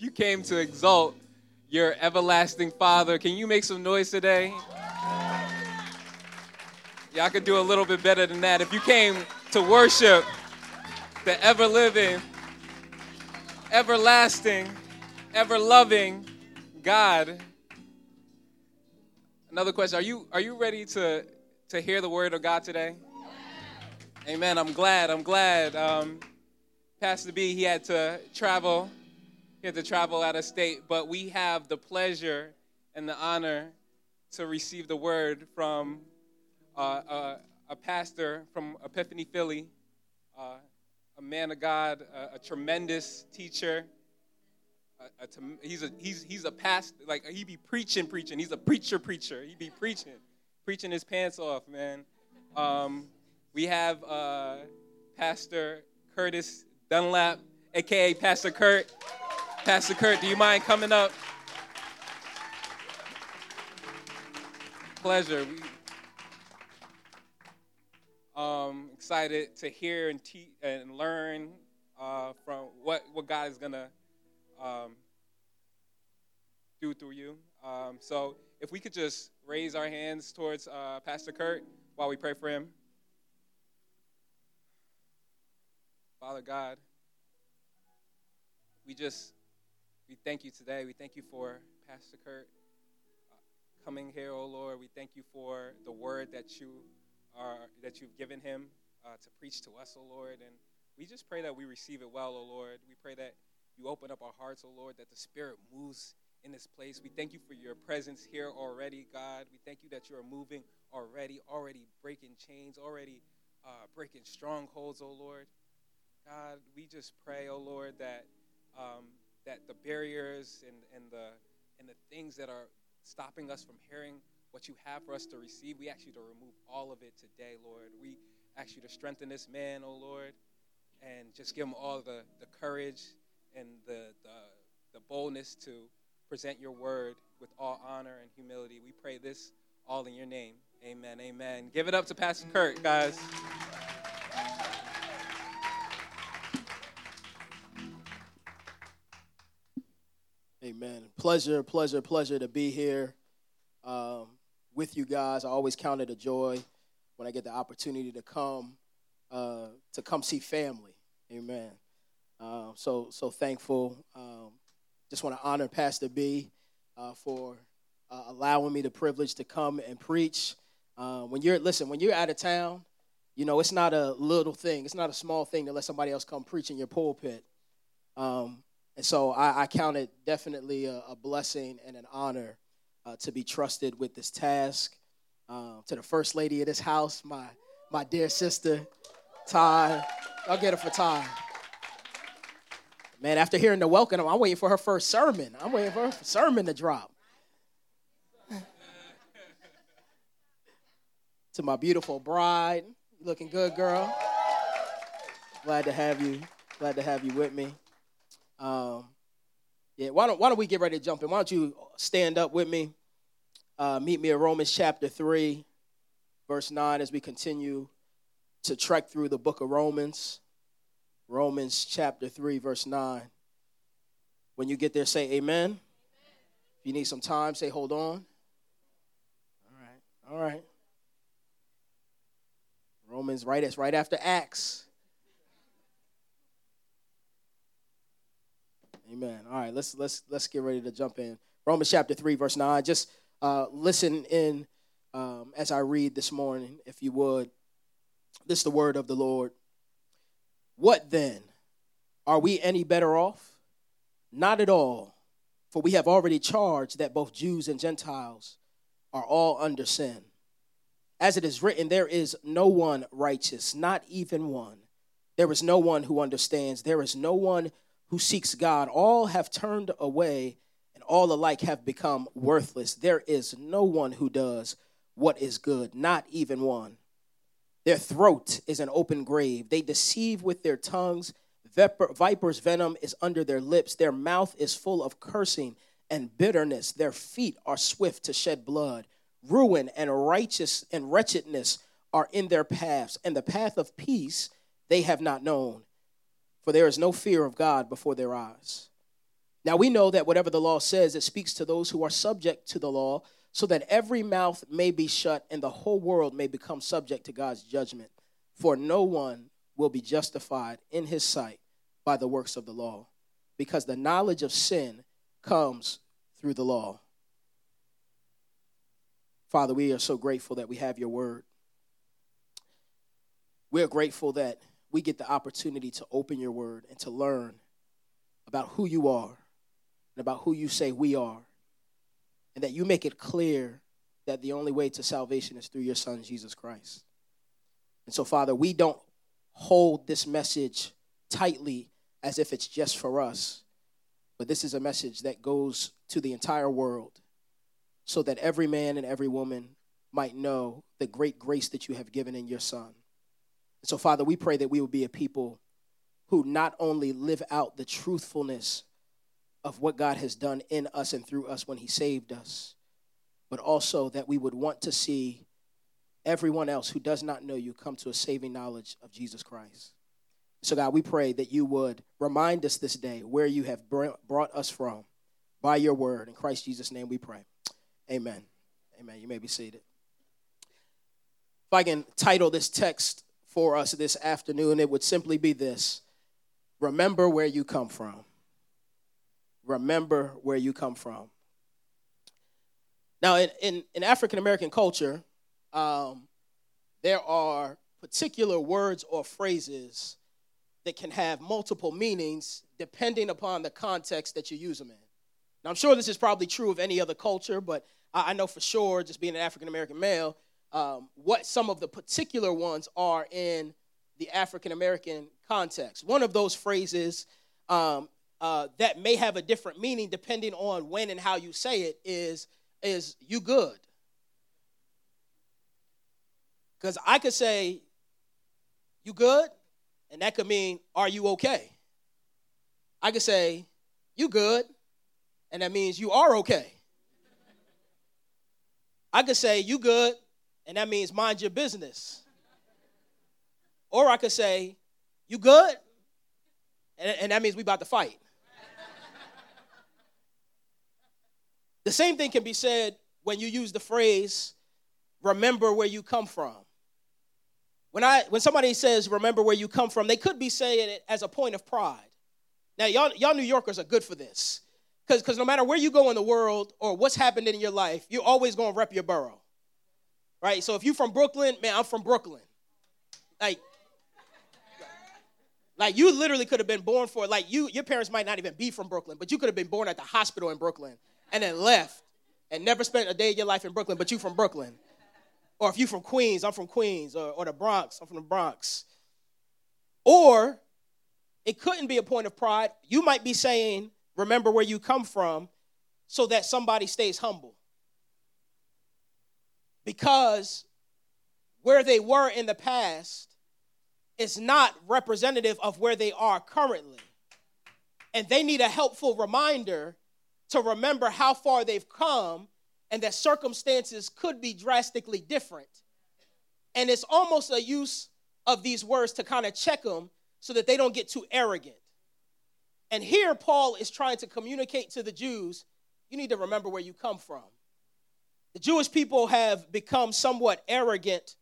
you came to exalt your everlasting Father, can you make some noise today? Y'all could do a little bit better than that. If you came to worship the ever living, everlasting, ever loving God. Another question: Are you are you ready to to hear the word of God today? Amen. I'm glad. I'm glad. Um, Pastor B, he had to travel. Had to travel out of state, but we have the pleasure and the honor to receive the word from uh, uh, a pastor from Epiphany, Philly, uh, a man of God, a, a tremendous teacher. A, a, he's a he's he's a pastor. Like he be preaching, preaching. He's a preacher, preacher. He be preaching, preaching his pants off, man. Um, we have uh, Pastor Curtis Dunlap, aka Pastor Kurt. Pastor Kurt, do you mind coming up? Pleasure. We, um, excited to hear and teach and learn uh, from what, what God is to um, do through you. Um, so, if we could just raise our hands towards uh, Pastor Kurt while we pray for him. Father God, we just we thank you today. We thank you for Pastor Kurt uh, coming here, oh Lord. We thank you for the word that you are that you've given him uh, to preach to us, O oh Lord. And we just pray that we receive it well, O oh Lord. We pray that you open up our hearts, O oh Lord, that the Spirit moves in this place. We thank you for your presence here already, God. We thank you that you are moving already, already breaking chains, already uh, breaking strongholds, O Lord. God, we just pray, O Lord, that um, that the barriers and, and the and the things that are stopping us from hearing what you have for us to receive. We ask you to remove all of it today, Lord. We ask you to strengthen this man, oh Lord, and just give him all the, the courage and the, the, the boldness to present your word with all honor and humility. We pray this all in your name. Amen. Amen. Give it up to Pastor Kurt, guys. Amen. Pleasure, pleasure, pleasure to be here. Um, with you guys. I always count it a joy when I get the opportunity to come uh, to come see family. Amen. Uh, so so thankful. Um, just want to honor Pastor B uh, for uh, allowing me the privilege to come and preach. Uh, when you're listen, when you're out of town, you know it's not a little thing. It's not a small thing to let somebody else come preach in your pulpit. Um, and so I, I count it definitely a, a blessing and an honor uh, to be trusted with this task. Uh, to the first lady of this house, my, my dear sister, Ty. I'll get it for Ty. Man, after hearing the welcome, I'm waiting for her first sermon. I'm waiting for her sermon to drop. to my beautiful bride, looking good, girl. Glad to have you. Glad to have you with me. Um, yeah, why don't, why don't we get ready to jump in? Why don't you stand up with me? Uh, meet me at Romans chapter 3, verse 9, as we continue to trek through the book of Romans. Romans chapter 3, verse 9. When you get there, say amen. amen. If you need some time, say hold on. All right, all right. Romans, right, it's right after Acts. Amen. All right, let's let's let's get ready to jump in. Romans chapter three, verse nine. Just uh, listen in um, as I read this morning, if you would. This is the word of the Lord. What then? Are we any better off? Not at all. For we have already charged that both Jews and Gentiles are all under sin. As it is written, there is no one righteous, not even one. There is no one who understands. There is no one who seeks God. All have turned away, and all alike have become worthless. There is no one who does what is good, not even one. Their throat is an open grave. They deceive with their tongues. Viper's venom is under their lips. Their mouth is full of cursing and bitterness. Their feet are swift to shed blood. Ruin and righteous and wretchedness are in their paths, and the path of peace they have not known for there is no fear of God before their eyes. Now we know that whatever the law says, it speaks to those who are subject to the law, so that every mouth may be shut and the whole world may become subject to God's judgment. For no one will be justified in his sight by the works of the law, because the knowledge of sin comes through the law. Father, we are so grateful that we have your word. We're grateful that we get the opportunity to open your word and to learn about who you are and about who you say we are, and that you make it clear that the only way to salvation is through your Son, Jesus Christ. And so, Father, we don't hold this message tightly as if it's just for us, but this is a message that goes to the entire world so that every man and every woman might know the great grace that you have given in your Son. So, Father, we pray that we will be a people who not only live out the truthfulness of what God has done in us and through us when He saved us, but also that we would want to see everyone else who does not know you come to a saving knowledge of Jesus Christ. So, God, we pray that you would remind us this day where you have brought us from by your word. In Christ Jesus' name we pray. Amen. Amen. You may be seated. If I can title this text for us this afternoon, it would simply be this Remember where you come from. Remember where you come from. Now, in, in, in African American culture, um, there are particular words or phrases that can have multiple meanings depending upon the context that you use them in. Now, I'm sure this is probably true of any other culture, but I, know for sure, just being an African American male, um, what some of the particular ones are in the African American context. One of those phrases um, uh, that may have a different meaning depending on when and how you say it is is you good. Because I could say, you good? And that could mean, are you okay? I could say, you good? And that means you are okay. I could say, You good, and that means mind your business. Or I could say, You good, and, and that means we about to fight. the same thing can be said when you use the phrase, Remember where you come from. When, I, when somebody says, Remember where you come from, they could be saying it as a point of pride. Now, y'all, y'all New Yorkers are good for this. Because no matter where you go in the world or what's happened in your life, you're always going to rep your borough. Right? So if you're from Brooklyn, man, I'm from Brooklyn. Like, like you literally could have been born for like you your parents might not even be from Brooklyn, but you could have been born at the hospital in Brooklyn and then left and never spent a day of your life in Brooklyn, but you from Brooklyn. Or if you're from Queens, I'm from Queens, or, or the Bronx, I'm from the Bronx. Or it couldn't be a point of pride. You might be saying, remember where you come from so that somebody stays humble. Because where they were in the past is not representative of where they are currently. And they need a helpful reminder to remember how far they've come and that circumstances could be drastically different. And it's almost a use of these words to kind of check them so that they don't get too arrogant. And here, Paul is trying to communicate to the Jews you need to remember where you come from. The Jewish people have become somewhat arrogant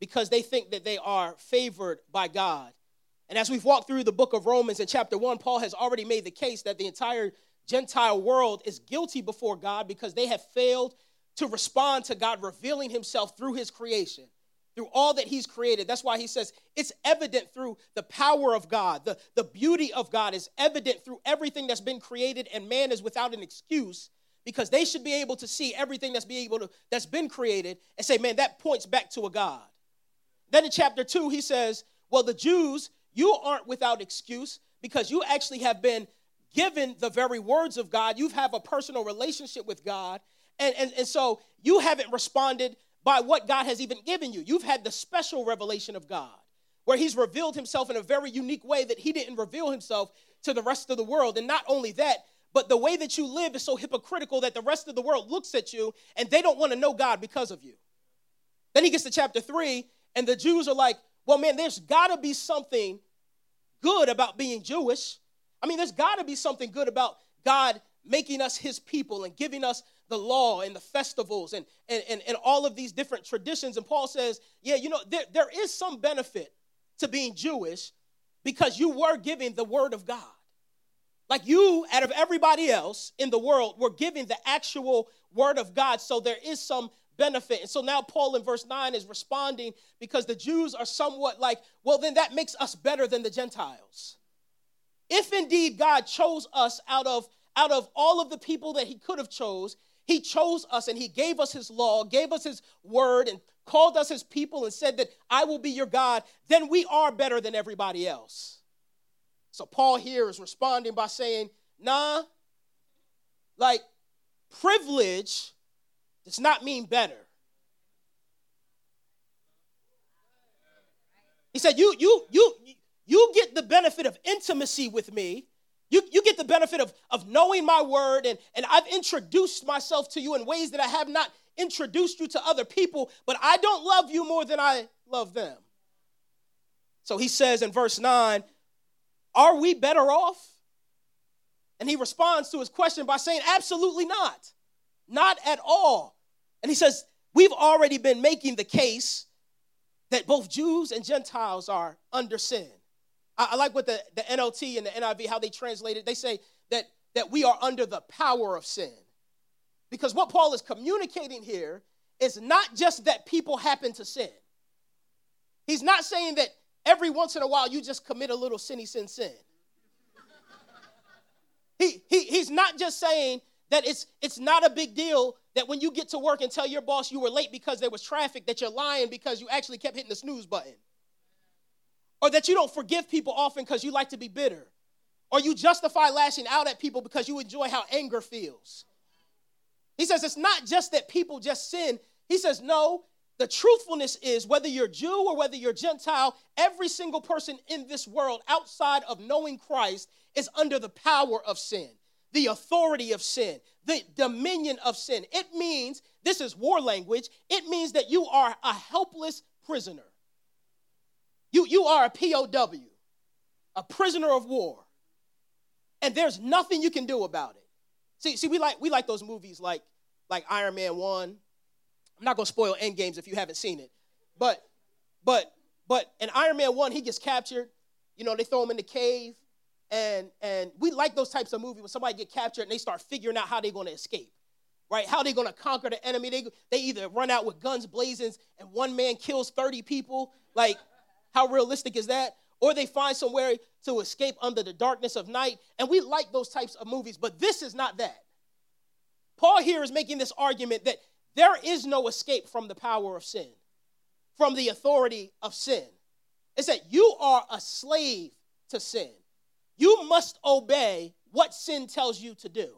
because they think that they are favored by God. And as we've walked through the book of Romans in chapter 1, Paul has already made the case that the entire Gentile world is guilty before God because they have failed to respond to God revealing himself through his creation through all that he's created. That's why he says it's evident through the power of God. The, the beauty of God is evident through everything that's been created, and man is without an excuse because they should be able to see everything that's be able to that's been created and say, man, that points back to a God. Then in chapter two, he says, Well, the Jews, you aren't without excuse because you actually have been given the very words of God. You have a personal relationship with God. And, and, and so you haven't responded by what God has even given you. You've had the special revelation of God, where He's revealed Himself in a very unique way that He didn't reveal Himself to the rest of the world. And not only that, but the way that you live is so hypocritical that the rest of the world looks at you and they don't want to know God because of you. Then he gets to chapter three, and the Jews are like, well, man, there's got to be something good about being Jewish. I mean, there's got to be something good about God making us his people and giving us the law and the festivals and, and, and, and all of these different traditions. And Paul says, yeah, you know, there, there is some benefit to being Jewish because you were giving the word of God. Like you, out of everybody else in the world, were giving the actual word of God. So there is some benefit. And so now Paul in verse 9 is responding because the Jews are somewhat like, well, then that makes us better than the Gentiles. If indeed God chose us out of out of all of the people that he could have chose, he chose us and he gave us his law, gave us his word and called us his people and said that I will be your God, then we are better than everybody else. So Paul here is responding by saying, "Nah, like privilege does not mean better. He said, You, you, you, you get the benefit of intimacy with me. You, you get the benefit of, of knowing my word, and, and I've introduced myself to you in ways that I have not introduced you to other people, but I don't love you more than I love them. So he says in verse 9, Are we better off? And he responds to his question by saying, Absolutely not. Not at all. And he says, We've already been making the case that both Jews and Gentiles are under sin. I, I like what the, the NLT and the NIV, how they translate it. They say that, that we are under the power of sin. Because what Paul is communicating here is not just that people happen to sin. He's not saying that every once in a while you just commit a little sinny sin sin. he, he, he's not just saying that it's, it's not a big deal that when you get to work and tell your boss you were late because there was traffic, that you're lying because you actually kept hitting the snooze button. Or that you don't forgive people often because you like to be bitter. Or you justify lashing out at people because you enjoy how anger feels. He says it's not just that people just sin. He says, no, the truthfulness is whether you're Jew or whether you're Gentile, every single person in this world outside of knowing Christ is under the power of sin the authority of sin, the dominion of sin. It means, this is war language, it means that you are a helpless prisoner. You, you are a POW, a prisoner of war. And there's nothing you can do about it. See, see, we like we like those movies like like Iron Man 1. I'm not gonna spoil End Games if you haven't seen it. But but but in Iron Man 1, he gets captured. You know, they throw him in the cave. And and we like those types of movies when somebody get captured and they start figuring out how they're to escape right? How they're to conquer the enemy. They, they either run out with guns blazing and one man kills 30 people. Like how realistic is that? Or they find somewhere to escape under the darkness of night. And we like those types of movies but this is not that. Paul here is making this argument that there is no escape from the power of sin from the authority of sin it's that you are a slave to sin you must obey what sin tells you to do.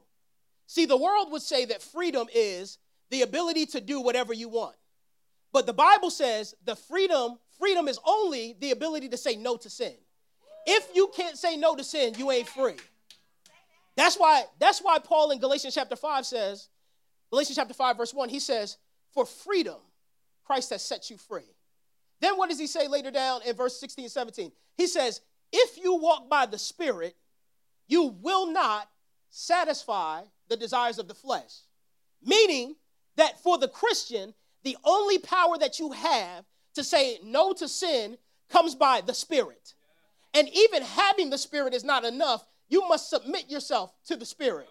See, the world would say that freedom is the ability to do whatever you want. But the Bible says the freedom, freedom is only the ability to say no to sin. If you can't say no to sin, you ain't free. That's why, that's why Paul in Galatians chapter 5 says, Galatians chapter 5, verse 1, he says, For freedom, Christ has set you free. Then what does he say later down in verse 16 and 17? He says, if you walk by the Spirit, you will not satisfy the desires of the flesh. Meaning that for the Christian, the only power that you have to say no to sin comes by the Spirit. And even having the Spirit is not enough. You must submit yourself to the Spirit.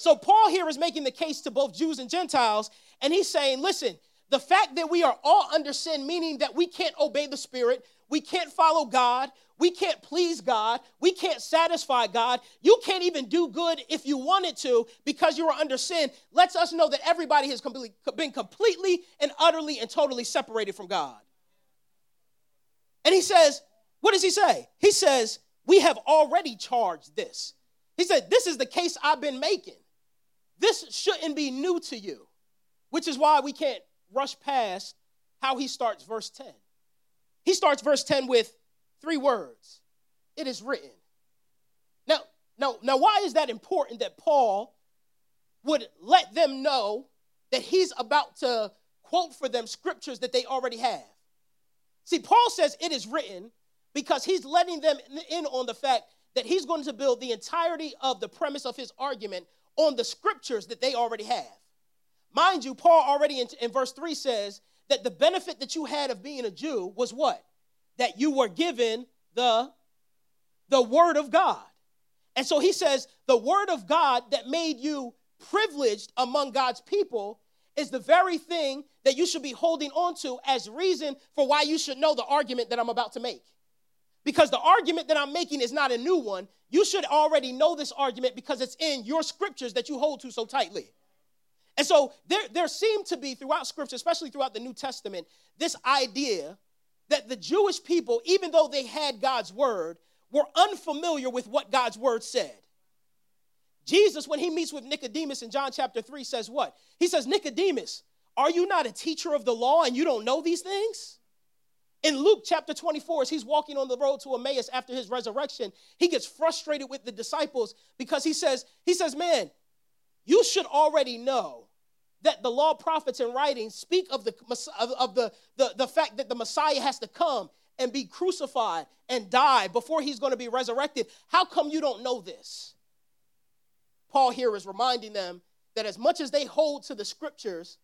So, Paul here is making the case to both Jews and Gentiles, and he's saying, listen, the fact that we are all under sin, meaning that we can't obey the Spirit, we can't follow God, we can't please God. We can't satisfy God. You can't even do good if you wanted to because you are under sin. Lets us know that everybody has been completely and utterly and totally separated from God. And he says, what does he say? He says, we have already charged this. He said, this is the case I've been making. This shouldn't be new to you, which is why we can't rush past how he starts verse 10. He starts verse 10 with, Three words. It is written. Now, now, now, why is that important that Paul would let them know that he's about to quote for them scriptures that they already have? See, Paul says it is written because he's letting them in on the fact that he's going to build the entirety of the premise of his argument on the scriptures that they already have. Mind you, Paul already in, in verse 3 says that the benefit that you had of being a Jew was what? That you were given the, the word of God. And so he says, the word of God that made you privileged among God's people is the very thing that you should be holding on to as reason for why you should know the argument that I'm about to make. Because the argument that I'm making is not a new one. You should already know this argument because it's in your scriptures that you hold to so tightly. And so there, there seemed to be throughout scripture, especially throughout the New Testament, this idea that the Jewish people, even though they had God's word, were unfamiliar with what God's word said. Jesus, when he meets with Nicodemus in John chapter 3, says what? He says, Nicodemus, are you not a teacher of the law and you don't know these things? In Luke chapter 24, as he's walking on the road to Emmaus after his resurrection, he gets frustrated with the disciples because he says, he says, man, you should already know that the law, prophets, and writings speak of the of, of the, the, the fact that the Messiah has to come and be crucified and die before he's going to be resurrected. How come you don't know this? Paul here is reminding them that as much as they hold to the scriptures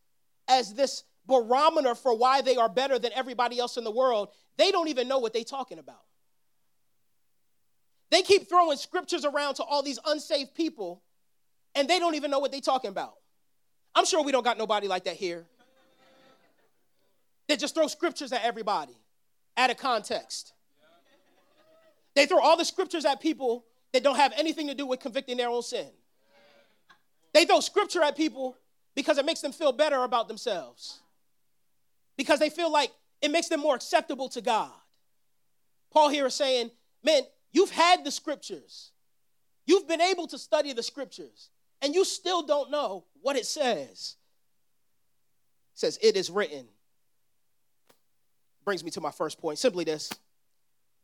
as this barometer for why they are better than everybody else in the world, they don't even know what they're talking about. They keep throwing scriptures around to all these unsaved people, and they don't even know what they're talking about. I'm sure we don't got nobody like that here. They just throw scriptures at everybody out of context. They throw all the scriptures at people that don't have anything to do with convicting their own sin. They throw scripture at people because it makes them feel better about themselves because they feel like it makes them more acceptable to God. Paul here is saying, man, you've had the scriptures, you've been able to study the scriptures, and you still don't know what it says. It says, It is written. Brings me to my first point simply this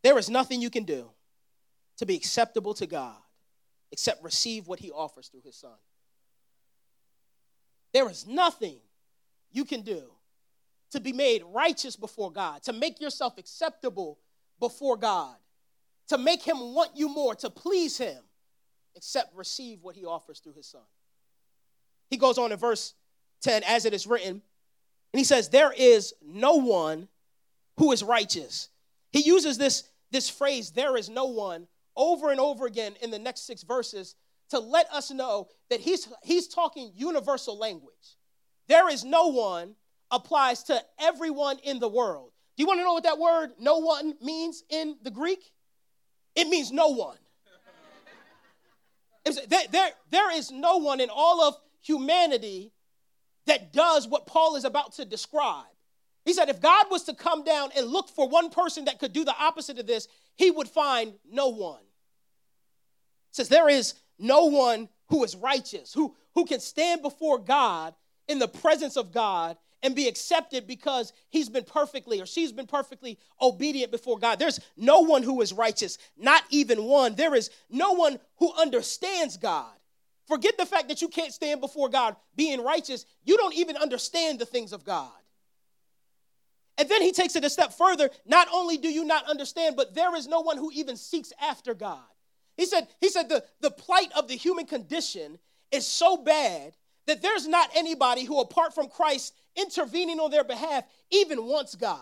there is nothing you can do to be acceptable to God except receive what He offers through His Son. There is nothing you can do to be made righteous before God, to make yourself acceptable before God, to make Him want you more, to please Him, except receive what He offers through His Son. He goes on in verse 10, as it is written, and he says, There is no one who is righteous. He uses this, this phrase, there is no one, over and over again in the next six verses to let us know that he's, he's talking universal language. There is no one applies to everyone in the world. Do you want to know what that word no one means in the Greek? It means no one. there, there, there is no one in all of humanity that does what Paul is about to describe. He said if God was to come down and look for one person that could do the opposite of this, he would find no one. Says there is no one who is righteous, who, who can stand before God in the presence of God and be accepted because he's been perfectly or she's been perfectly obedient before God. There's no one who is righteous, not even one. There is no one who understands God. Forget the fact that you can't stand before God being righteous. You don't even understand the things of God. And then he takes it a step further. Not only do you not understand, but there is no one who even seeks after God. He said, he said the, the plight of the human condition is so bad that there's not anybody who, apart from Christ intervening on their behalf, even wants God.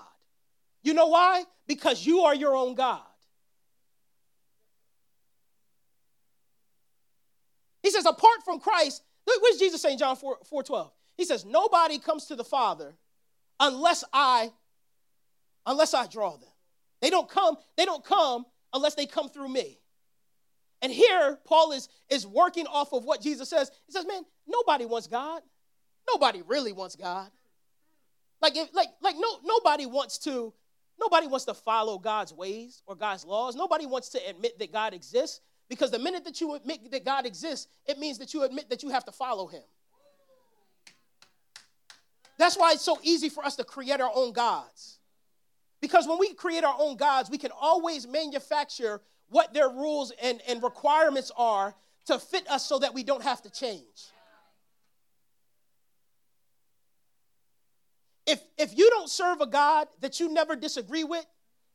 You know why? Because you are your own God. He says, apart from Christ, look, what's Jesus saying, John 4, 4 12? He says, nobody comes to the Father unless I, unless I draw them. They don't come, they don't come unless they come through me. And here, Paul is, is working off of what Jesus says. He says, man, nobody wants God. Nobody really wants God. Like, if, like, like no, nobody wants to, nobody wants to follow God's ways or God's laws. Nobody wants to admit that God exists. Because the minute that you admit that God exists, it means that you admit that you have to follow him. That's why it's so easy for us to create our own gods. Because when we create our own gods, we can always manufacture what their rules and, and requirements are to fit us so that we don't have to change. If, if you don't serve a God that you never disagree with,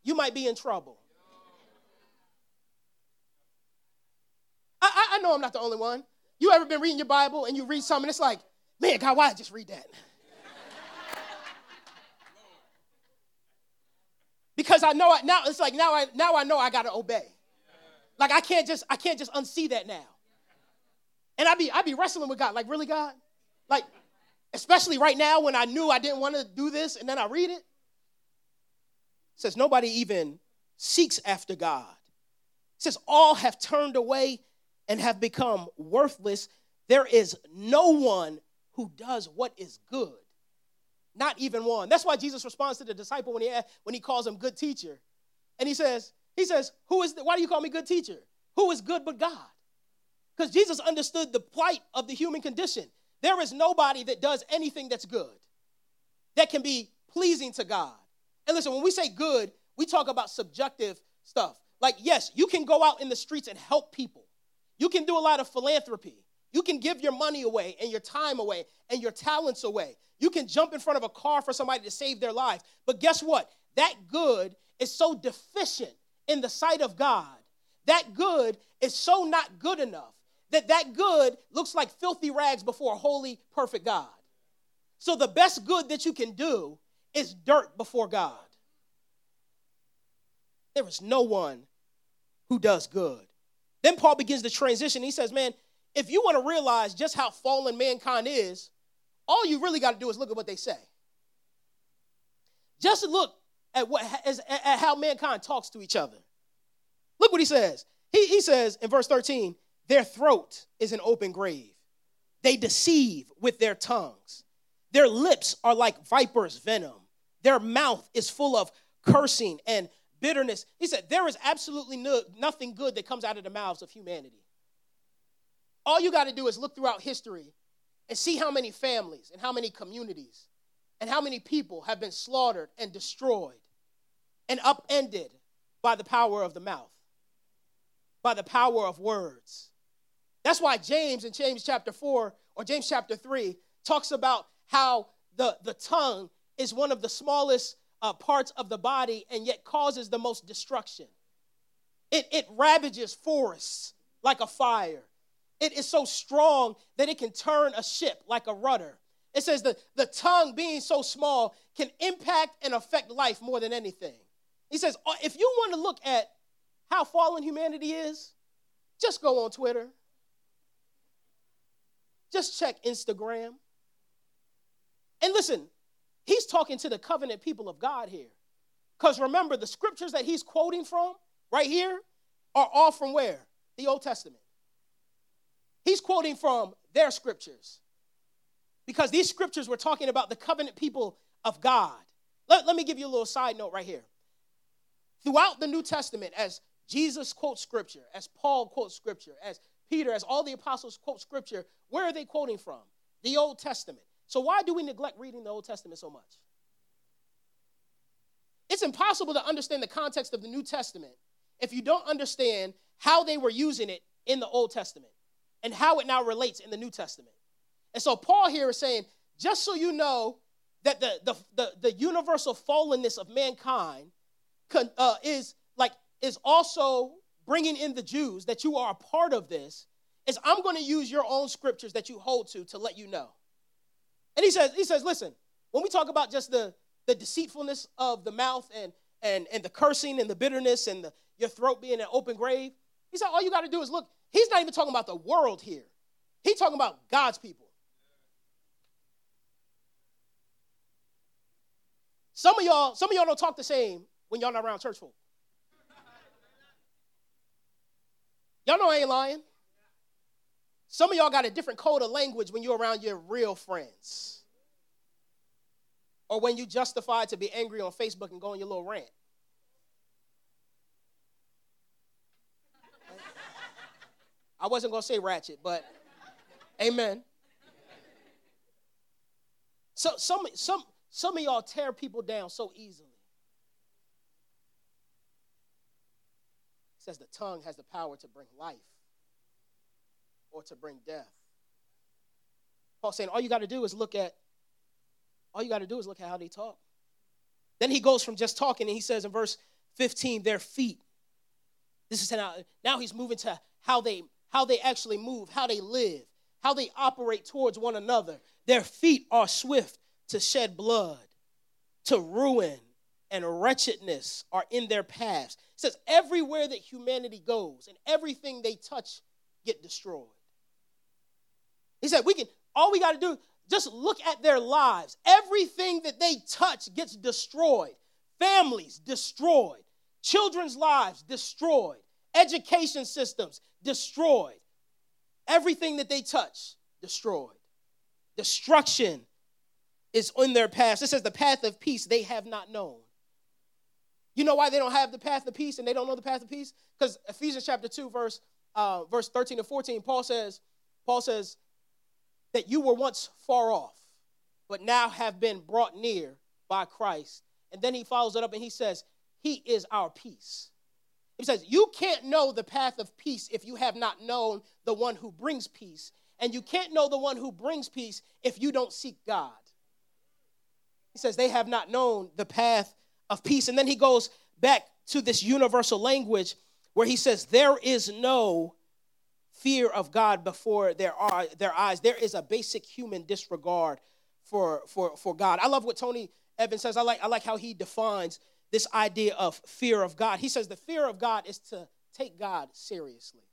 you might be in trouble. I I, know I'm not the only one. You ever been reading your Bible and you read something it's like, man, God, why did I just read that? because I know I, now it's like now I now I know I gotta obey. Like I can't just I can't just unsee that now. And I'd be I'd be wrestling with God. Like, really, God? Like, especially right now when I knew I didn't want to do this, and then I read it. it says nobody even seeks after God. It says all have turned away and have become worthless. There is no one who does what is good. Not even one. That's why Jesus responds to the disciple when he, when he calls him good teacher. And he says, he says, Who is the, why do you call me good teacher? Who is good but God? Because Jesus understood the plight of the human condition. There is nobody that does anything that's good, that can be pleasing to God. And listen, when we say good, we talk about subjective stuff. Like, yes, you can go out in the streets and help people, you can do a lot of philanthropy. You can give your money away and your time away and your talents away. You can jump in front of a car for somebody to save their life. But guess what? That good is so deficient in the sight of God. That good is so not good enough that that good looks like filthy rags before a holy, perfect God. So the best good that you can do is dirt before God. There is no one who does good. Then Paul begins to transition. He says, Man, if you want to realize just how fallen mankind is, all you really got to do is look at what they say. Just look at, what, at how mankind talks to each other. Look what he says. He, he says in verse 13, their throat is an open grave. They deceive with their tongues. Their lips are like viper's venom. Their mouth is full of cursing and bitterness. He said, There is absolutely no, nothing good that comes out of the mouths of humanity. All you got to do is look throughout history and see how many families and how many communities and how many people have been slaughtered and destroyed and upended by the power of the mouth, by the power of words. That's why James in James chapter 4 or James chapter 3 talks about how the, the tongue is one of the smallest uh, parts of the body and yet causes the most destruction. It, it ravages forests like a fire. It is so strong that it can turn a ship like a rudder. It says the, the tongue, being so small, can impact and affect life more than anything. He says, uh, if you want to look at how fallen humanity is, just go on Twitter. Just check Instagram. And listen, he's talking to the covenant people of God here. Because remember, the scriptures that he's quoting from right here are all from where? The Old Testament. He's quoting from their scriptures. Because these scriptures were talking about the covenant people of God. Let, let me give you a little side note right here. Throughout the New Testament, as Jesus quotes scripture, as Paul quotes scripture, as Peter, as all the apostles quote scripture, where are they quoting from? The Old Testament. So why do we neglect reading the Old Testament so much? It's impossible to understand the context of the New Testament if you don't understand how they were using it in the Old Testament and how it now relates in the New Testament. And so Paul here is saying, just so you know that the, the, the, the universal fallenness of mankind uh, is like is also bringing in the Jews, that you are a part of this, is I'm going to use your own scriptures that you hold to to let you know. And he says, he says, listen, when we talk about just the, the deceitfulness of the mouth and, and, and the cursing and the bitterness and the, your throat being an open grave, he said, all you got to do is look. He's not even talking about the world here. He's talking about God's people. Some of y'all, some of y'all don't talk the same when y'all not around church folk. Y'all know I ain't lying. Some of y'all got a different code of language when you're around your real friends. Or when you justify to be angry on Facebook and go on your little rant. I wasn't going to say ratchet, but amen. So some some some of y'all tear people down so easily. Says the tongue has the power to bring life or to bring death. Paul's saying all you got to do is look at all you got to do is look at how they talk. Then he goes from just talking and he says in verse 15, their feet. This is now, now he's moving to how they how they actually move, how they live, how they operate towards one another. Their feet are swift to shed blood, to ruin, and wretchedness are in their paths. It says, everywhere that humanity goes and everything they touch get destroyed. He said, we can, all we got to do, just look at their lives. Everything that they touch gets destroyed. Families destroyed. Children's lives destroyed. Education systems destroyed. Everything that they touch destroyed. Destruction is in their path. It says, the path of peace they have not known. You know why they don't have the path of peace and they don't know the path of peace? Because Ephesians chapter 2, verse, uh, verse 13 and 14, Paul says, Paul says that you were once far off, but now have been brought near by Christ. And then he follows it up and he says, He is our peace. He says, You can't know the path of peace if you have not known the one who brings peace. And you can't know the one who brings peace if you don't seek God. He says, They have not known the path of peace. And then he goes back to this universal language where he says, There is no fear of God before their, their eyes. There is a basic human disregard for, for, for God. I love what Tony Evans says. I like, I like how he defines this idea of fear of God. He says the fear of God is to take God seriously.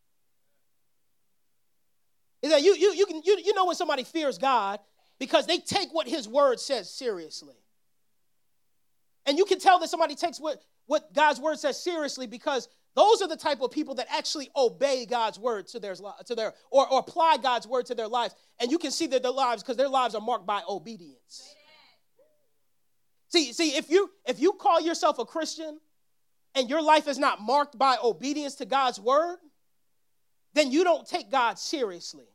Is that you, you, you, can, you, you know when somebody fears God because they take what his word says seriously. And you can tell that somebody takes what, what God's word says seriously because those are the type of people that actually obey God's word to their, to their or, or apply God's word to their lives. And you can see that their lives, because their lives are marked by obedience. See, see, if you if you call yourself a Christian and your life is not marked by obedience to God's word, then you don't take God seriously.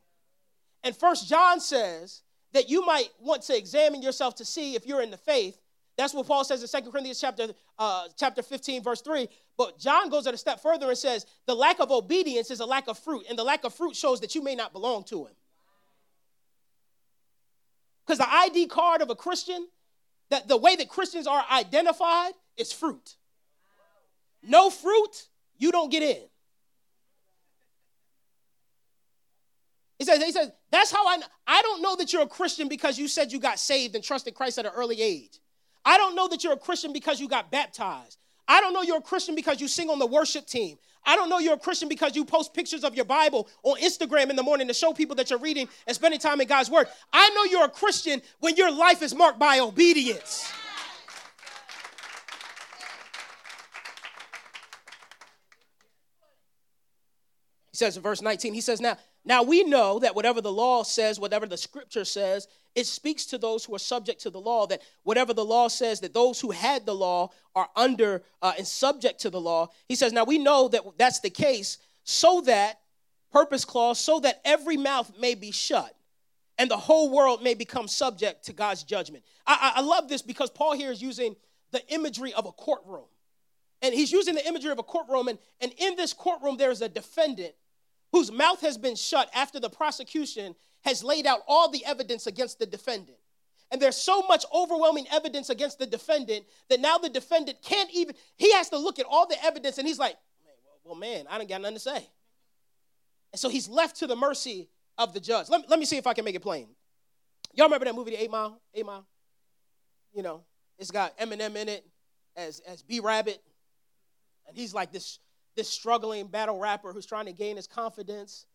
And first John says that you might want to examine yourself to see if you're in the faith that's what Paul says in 2 Corinthians chapter, uh, chapter 15, verse 3. But John goes a step further and says, the lack of obedience is a lack of fruit, and the lack of fruit shows that you may not belong to him. Because the ID card of a Christian, that the way that Christians are identified is fruit. No fruit, you don't get in. He says, he says, that's how I know. I don't know that you're a Christian because you said you got saved and trusted Christ at an early age. I don't know that you're a Christian because you got baptized. I don't know you're a Christian because you sing on the worship team. I don't know you're a Christian because you post pictures of your Bible on Instagram in the morning to show people that you're reading and spending time in God's Word. I know you're a Christian when your life is marked by obedience. He says in verse 19, he says, Now, now we know that whatever the law says, whatever the scripture says, it speaks to those who are subject to the law that whatever the law says, that those who had the law are under uh, and subject to the law. He says, now we know that that's the case so that, purpose clause, so that every mouth may be shut and the whole world may become subject to God's judgment. I, I, I love this because Paul here is using the imagery of a courtroom. And he's using the imagery of a courtroom. And, and in this courtroom, there's a defendant whose mouth has been shut after the prosecution has laid out all the evidence against the defendant. And there's so much overwhelming evidence against the defendant that now the defendant can't even, he has to look at all the evidence and he's like, well, man, I don't got nothing to say. And so he's left to the mercy of the judge. Let, let me see if I can make it plain. Y'all remember that movie, The Eight Mile? Eight Mile? You know, it's got Eminem in it as, as B Rabbit. And he's like this, this struggling battle rapper who's trying to gain his confidence.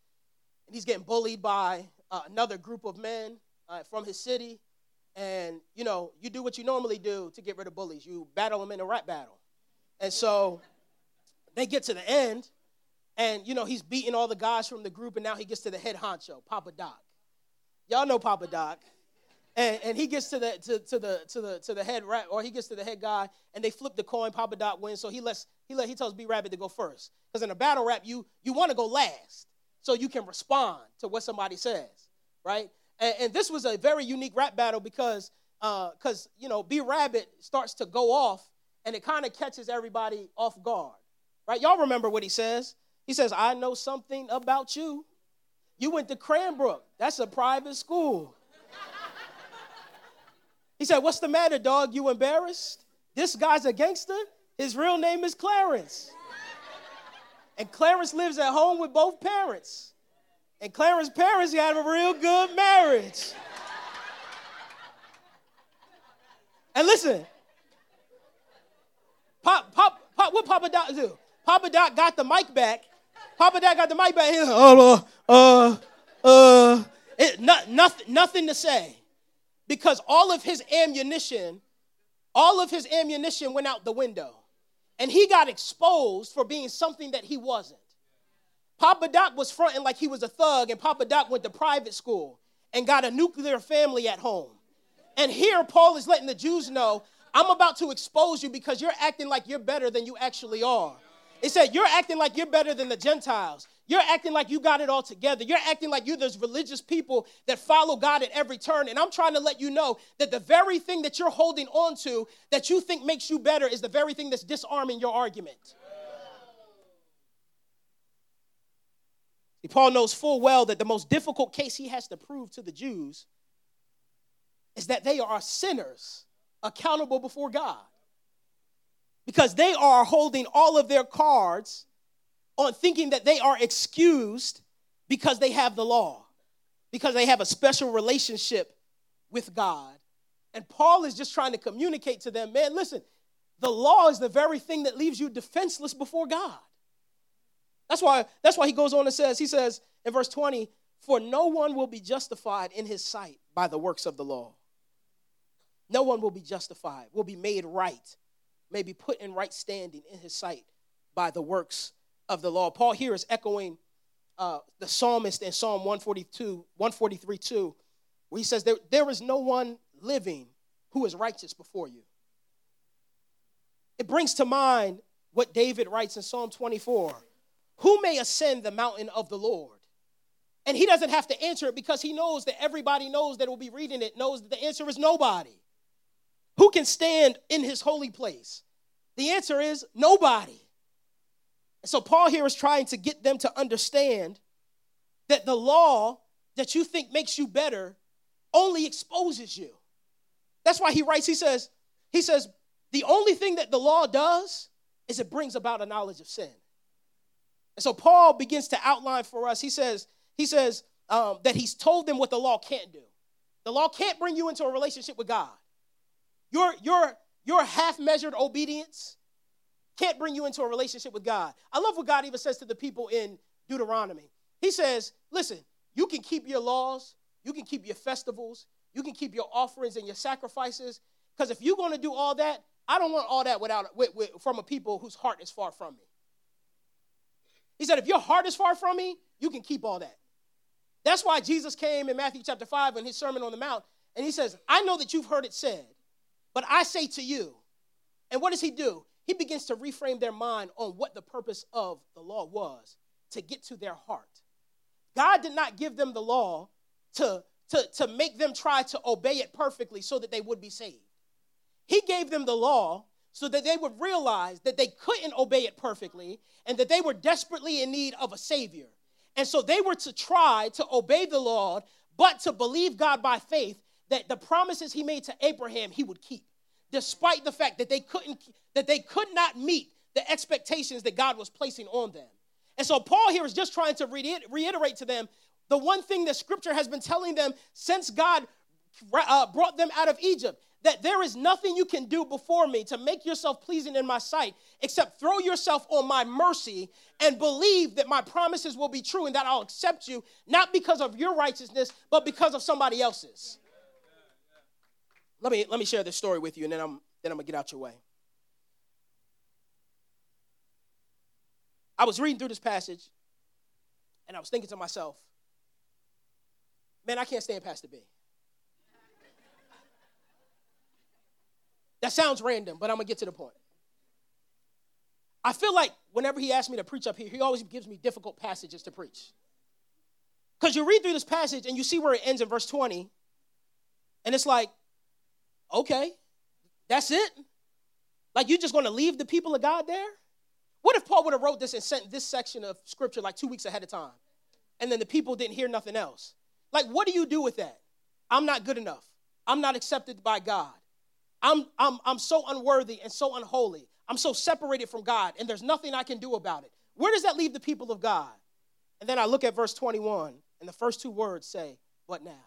And he's getting bullied by uh, another group of men uh, from his city. And, you know, you do what you normally do to get rid of bullies. You battle them in a rap battle. And so they get to the end, and, you know, he's beating all the guys from the group, and now he gets to the head honcho, Papa Doc. Y'all know Papa Doc. And, and he gets to the to, to the to the to the head rap, or he gets to the head guy, and they flip the coin. Papa Doc wins, so he lets he let he tells B Rabbit to go first. Because in a battle rap, you you want to go last so you can respond to what somebody says, right? And, and this was a very unique rap battle because, because uh, you know, B Rabbit starts to go off, and it kind of catches everybody off guard, right? Y'all remember what he says? He says, "I know something about you. You went to Cranbrook. That's a private school." he said, "What's the matter, dog? You embarrassed? This guy's a gangster. His real name is Clarence." And Clarence lives at home with both parents. And Clarence's parents had a real good marriage. and listen, Pop, Pop, Pop, what Papa Doc do? Papa Doc got the mic back. Papa Doc got the mic back. He's like, uh, uh, uh, it, not, nothing, nothing to say. Because all of his ammunition, all of his ammunition went out the window. And he got exposed for being something that he wasn't. Papa Doc was fronting like he was a thug, and Papa Doc went to private school and got a nuclear family at home. And here, Paul is letting the Jews know I'm about to expose you because you're acting like you're better than you actually are. It said, You're acting like you're better than the Gentiles. You're acting like you got it all together. You're acting like you're those religious people that follow God at every turn. And I'm trying to let you know that the very thing that you're holding on to that you think makes you better is the very thing that's disarming your argument. Paul knows full well that the most difficult case he has to prove to the Jews is that they are sinners accountable before God. Because they are holding all of their cards on thinking that they are excused because they have the law, because they have a special relationship with God. And Paul is just trying to communicate to them man, listen, the law is the very thing that leaves you defenseless before God. That's why, that's why he goes on and says, he says in verse 20, for no one will be justified in his sight by the works of the law. No one will be justified, will be made right, may be put in right standing in his sight by the works of the law. Paul here is echoing uh, the psalmist in Psalm 142, 143 2, where he says, there, there is no one living who is righteous before you. It brings to mind what David writes in Psalm 24 Who may ascend the mountain of the Lord? And he doesn't have to answer it because he knows that everybody knows that will be reading it, knows that the answer is nobody. Who can stand in his holy place? The answer is nobody. So Paul here is trying to get them to understand that the law that you think makes you better only exposes you. That's why he writes, he says, he says, the only thing that the law does is it brings about a knowledge of sin. And so Paul begins to outline for us, he says, he says um, that he's told them what the law can't do. The law can't bring you into a relationship with God. Your, your, your half measured obedience can't bring you into a relationship with God. I love what God even says to the people in Deuteronomy. He says, listen, you can keep your laws, you can keep your festivals, you can keep your offerings and your sacrifices, because if you're going to do all that, I don't want all that without with, with, from a people whose heart is far from me. He said, if your heart is far from me, you can keep all that. That's why Jesus came in Matthew chapter 5 in his Sermon on the Mount, and he says, I know that you've heard it said, but I say to you, and what does he do? He begins to reframe their mind on what the purpose of the law was to get to their heart. God did not give them the law to, to, to make them try to obey it perfectly so that they would be saved. He gave them the law so that they would realize that they couldn't obey it perfectly and that they were desperately in need of a Savior. And so they were to try to obey the law, but to believe God by faith that the promises he made to Abraham he would keep, despite the fact that they couldn't that they could not meet the expectations that God was placing on them. And so Paul here is just trying to reiterate to them the one thing that scripture has been telling them since God uh, brought them out of Egypt that there is nothing you can do before me to make yourself pleasing in my sight except throw yourself on my mercy and believe that my promises will be true and that I'll accept you, not because of your righteousness, but because of somebody else's. Let me, let me share this story with you, and then I'm, then I'm going to get out your way. I was reading through this passage, and I was thinking to myself, man, I can't stand Pastor B. That sounds random, but I'm going to get to the point. I feel like whenever he asks me to preach up here, he always gives me difficult passages to preach. Because you read through this passage and you see where it ends in verse 20, and it's like, Okay, that's it? Like you're just going to leave the people of God there? What if Paul would have wrote this and sent this section of scripture like two weeks ahead of time, and then the people didn't hear nothing else? Like, what do you do with that? I'm not good enough. I'm not accepted by God. I'm, I'm, I'm so unworthy and so unholy. I'm so separated from God, and there's nothing I can do about it. Where does that leave the people of God? And then I look at verse 21, And the first two words say, but now.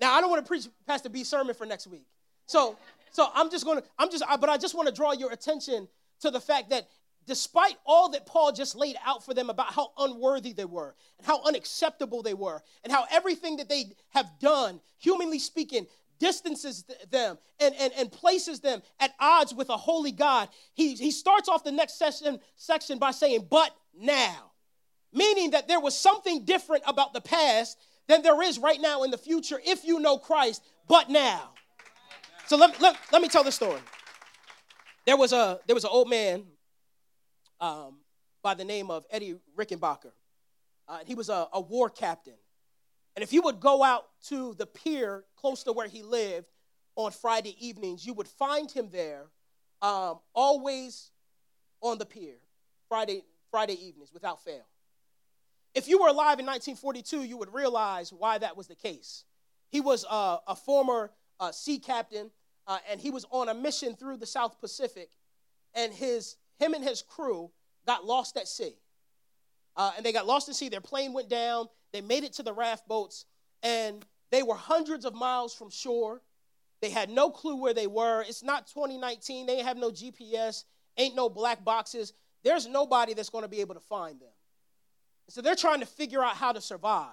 Now, I don't want to preach Pastor B sermon for next week. So, so I'm just going to, I'm just, I, but I just want to draw your attention to the fact that despite all that Paul just laid out for them about how unworthy they were and how unacceptable they were and how everything that they have done, humanly speaking, distances them and, and, and places them at odds with a holy God, he, he starts off the next session, section by saying, but now. Meaning that there was something different about the past than there is right now in the future if you know Christ, but now. So let, let, let me tell the story. There was a there was an old man um, by the name of Eddie Rickenbacker. Uh, he was a, a war captain. And if you would go out to the pier close to where he lived on Friday evenings, you would find him there um, always on the pier Friday, Friday evenings without fail. If you were alive in 1942, you would realize why that was the case. He was uh, a former uh, sea captain, uh, and he was on a mission through the South Pacific, and his him and his crew got lost at sea. Uh, and they got lost at sea. Their plane went down. They made it to the raft boats, and they were hundreds of miles from shore. They had no clue where they were. It's not 2019. They have no GPS, ain't no black boxes. There's nobody that's going to be able to find them. So they're trying to figure out how to survive.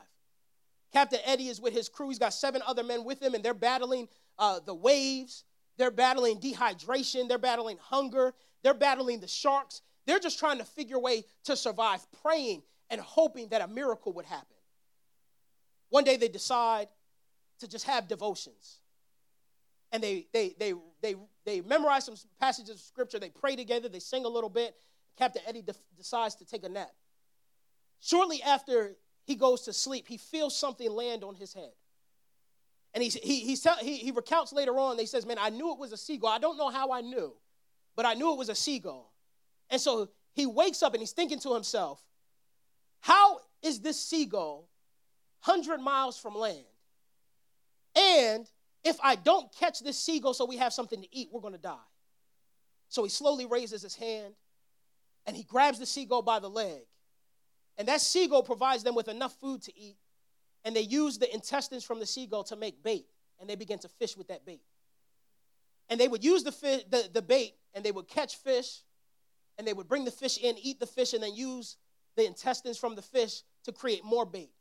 Captain Eddie is with his crew. He's got seven other men with him, and they're battling uh, the waves. They're battling dehydration. They're battling hunger. They're battling the sharks. They're just trying to figure a way to survive, praying and hoping that a miracle would happen. One day they decide to just have devotions. And they, they, they, they, they memorize some passages of scripture. They pray together. They sing a little bit. Captain Eddie de- decides to take a nap. Shortly after he goes to sleep, he feels something land on his head. And he, he's he, he recounts later on, he says, Man, I knew it was a seagull. I don't know how I knew, but I knew it was a seagull. And so he wakes up and he's thinking to himself, How is this seagull 100 miles from land? And if I don't catch this seagull so we have something to eat, we're going to die. So he slowly raises his hand and he grabs the seagull by the leg and that seagull provides them with enough food to eat. And they use the intestines from the seagull to make bait. And they begin to fish with that bait. And they would use the, fish, the, the bait and they would catch fish. And they would bring the fish in, eat the fish, and then use the intestines from the fish to create more bait.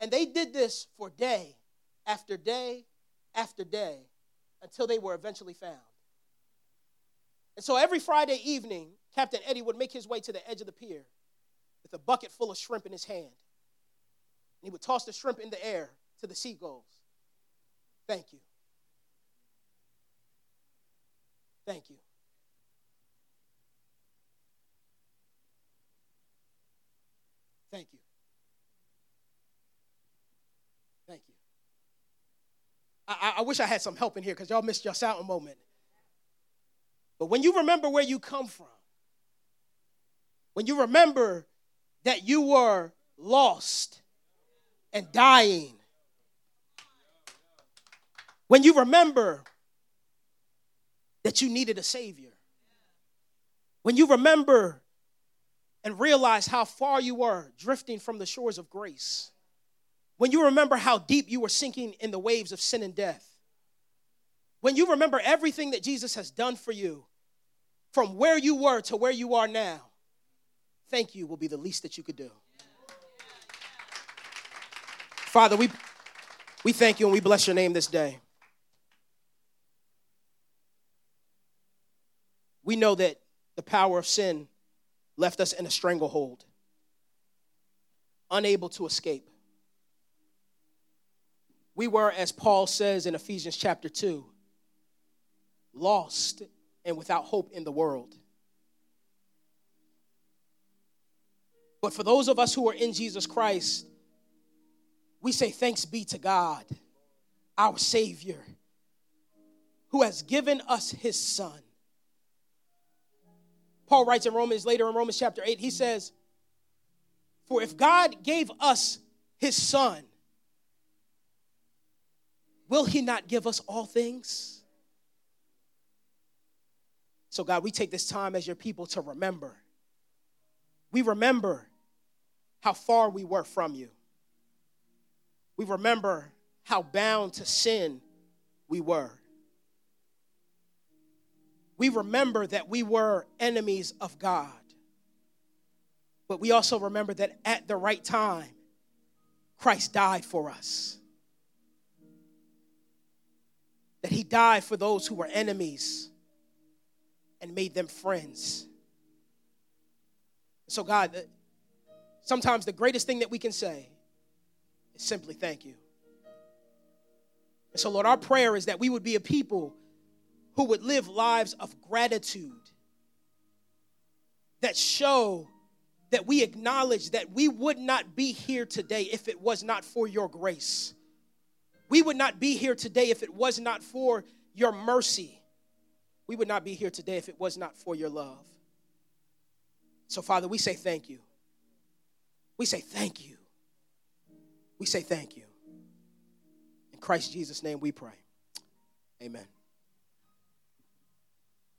And they did this for day after day after day until they were eventually found. And so every Friday evening, Captain Eddie would make his way to the edge of the pier with a bucket full of shrimp in his hand. And he would toss the shrimp in the air to the seagulls. Thank you. Thank you. Thank you. Thank you. I, I, wish I had some help in here because y'all missed your sound moment. But when you remember where you come from, when you remember that you were lost and dying. When you remember that you needed a Savior. When you remember and realize how far you were drifting from the shores of grace. When you remember how deep you were sinking in the waves of sin and death. When you remember everything that Jesus has done for you from where you were to where you are now thank you will be the least that you could do. Father, we, we thank you and we bless your name this day. We know that the power of sin left us in a stranglehold, unable to escape. We were, as Paul says in Ephesians chapter 2, lost and without hope in the world. But for those of us who are in Jesus Christ, we say thanks be to God, our Savior, who has given us his Son. Paul writes in Romans, later in Romans chapter 8, he says, For if God gave us his Son, will he not give us all things? So, God, we take this time as your people to remember. We remember how far we were from you. We remember how bound to sin we were. We remember that we were enemies of God. But we also remember that at the right time, Christ died for us. That he died for those who were enemies and made them friends. So, God, sometimes the greatest thing that we can say is simply thank you. And so, Lord, our prayer is that we would be a people who would live lives of gratitude that show that we acknowledge that we would not be here today if it was not for your grace. We would not be here today if it was not for your mercy. We would not be here today if it was not for your love. So, Father, we say thank you. We say thank you. We say thank you. In Christ Jesus' name we pray. Amen.